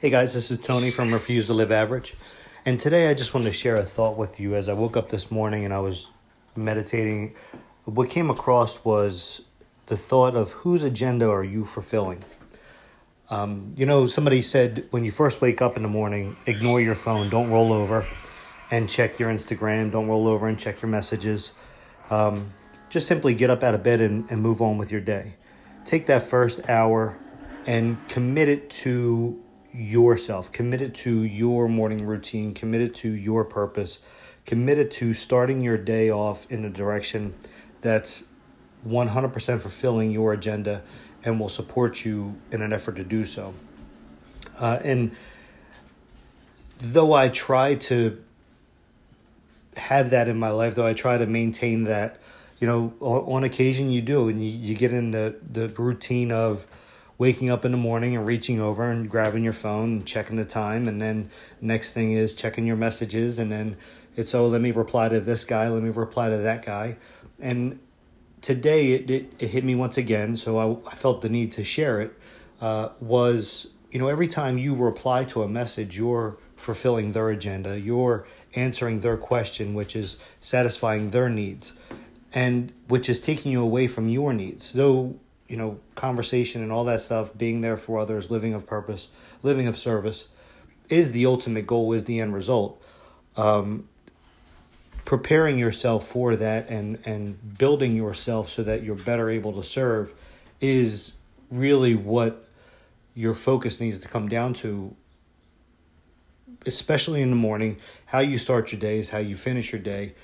Hey guys, this is Tony from Refuse to Live Average. And today I just wanted to share a thought with you as I woke up this morning and I was meditating. What came across was the thought of whose agenda are you fulfilling? Um, you know, somebody said when you first wake up in the morning, ignore your phone, don't roll over and check your Instagram, don't roll over and check your messages. Um, just simply get up out of bed and, and move on with your day. Take that first hour and commit it to yourself, committed to your morning routine, committed to your purpose, committed to starting your day off in a direction that's 100% fulfilling your agenda and will support you in an effort to do so. Uh, and though I try to have that in my life, though I try to maintain that, you know, on, on occasion you do, and you, you get in the, the routine of, waking up in the morning and reaching over and grabbing your phone and checking the time. And then next thing is checking your messages. And then it's oh let me reply to this guy. Let me reply to that guy. And today it, it, it hit me once again. So I, I, felt the need to share it uh, was you know every time you reply to a message you're fulfilling their agenda. You're answering their question which is satisfying their needs and which is taking you away from your needs. Though you know, conversation and all that stuff, being there for others, living of purpose, living of service, is the ultimate goal, is the end result. Um, preparing yourself for that and and building yourself so that you're better able to serve is really what your focus needs to come down to especially in the morning how you start your days how you finish your day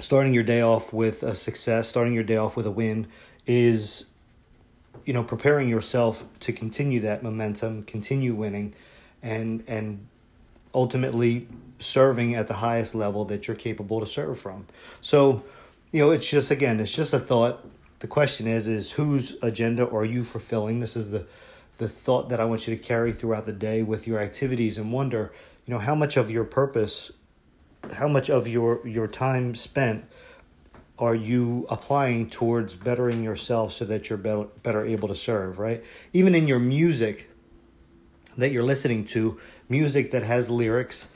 starting your day off with a success starting your day off with a win is you know preparing yourself to continue that momentum continue winning and and ultimately serving at the highest level that you're capable to serve from. So you know it's just again it's just a thought. The question is is whose agenda are you fulfilling? This is the the thought that i want you to carry throughout the day with your activities and wonder you know how much of your purpose how much of your your time spent are you applying towards bettering yourself so that you're better, better able to serve, right? Even in your music that you're listening to, music that has lyrics,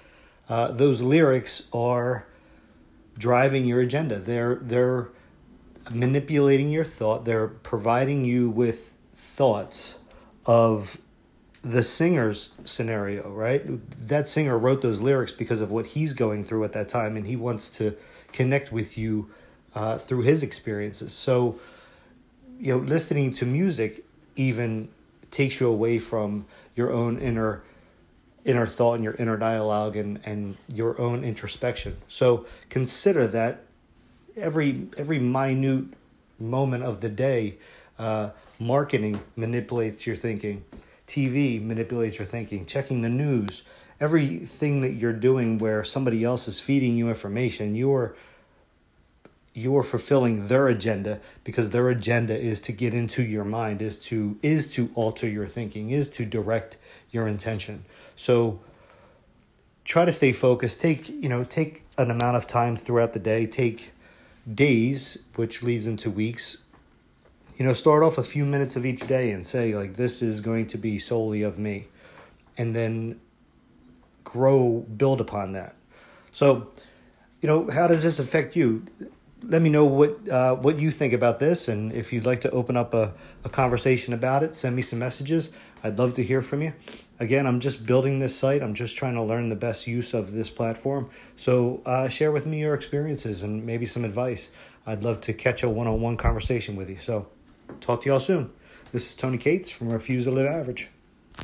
uh, those lyrics are driving your agenda. They're they're manipulating your thought. They're providing you with thoughts of the singer's scenario, right? That singer wrote those lyrics because of what he's going through at that time, and he wants to connect with you uh, through his experiences. So, you know, listening to music even takes you away from your own inner inner thought and your inner dialogue and, and your own introspection. So consider that every every minute moment of the day, uh, marketing manipulates your thinking, TV manipulates your thinking, checking the news, everything that you're doing where somebody else is feeding you information, you're you're fulfilling their agenda because their agenda is to get into your mind is to is to alter your thinking is to direct your intention. So try to stay focused. Take you know take an amount of time throughout the day. Take days which leads into weeks. You know start off a few minutes of each day and say like this is going to be solely of me. And then grow build upon that. So you know how does this affect you let me know what uh, what you think about this, and if you'd like to open up a, a conversation about it, send me some messages. I'd love to hear from you. Again, I'm just building this site. I'm just trying to learn the best use of this platform. So uh, share with me your experiences and maybe some advice. I'd love to catch a one-on-one conversation with you. So talk to y'all soon. This is Tony Cates from Refuse to Live Average.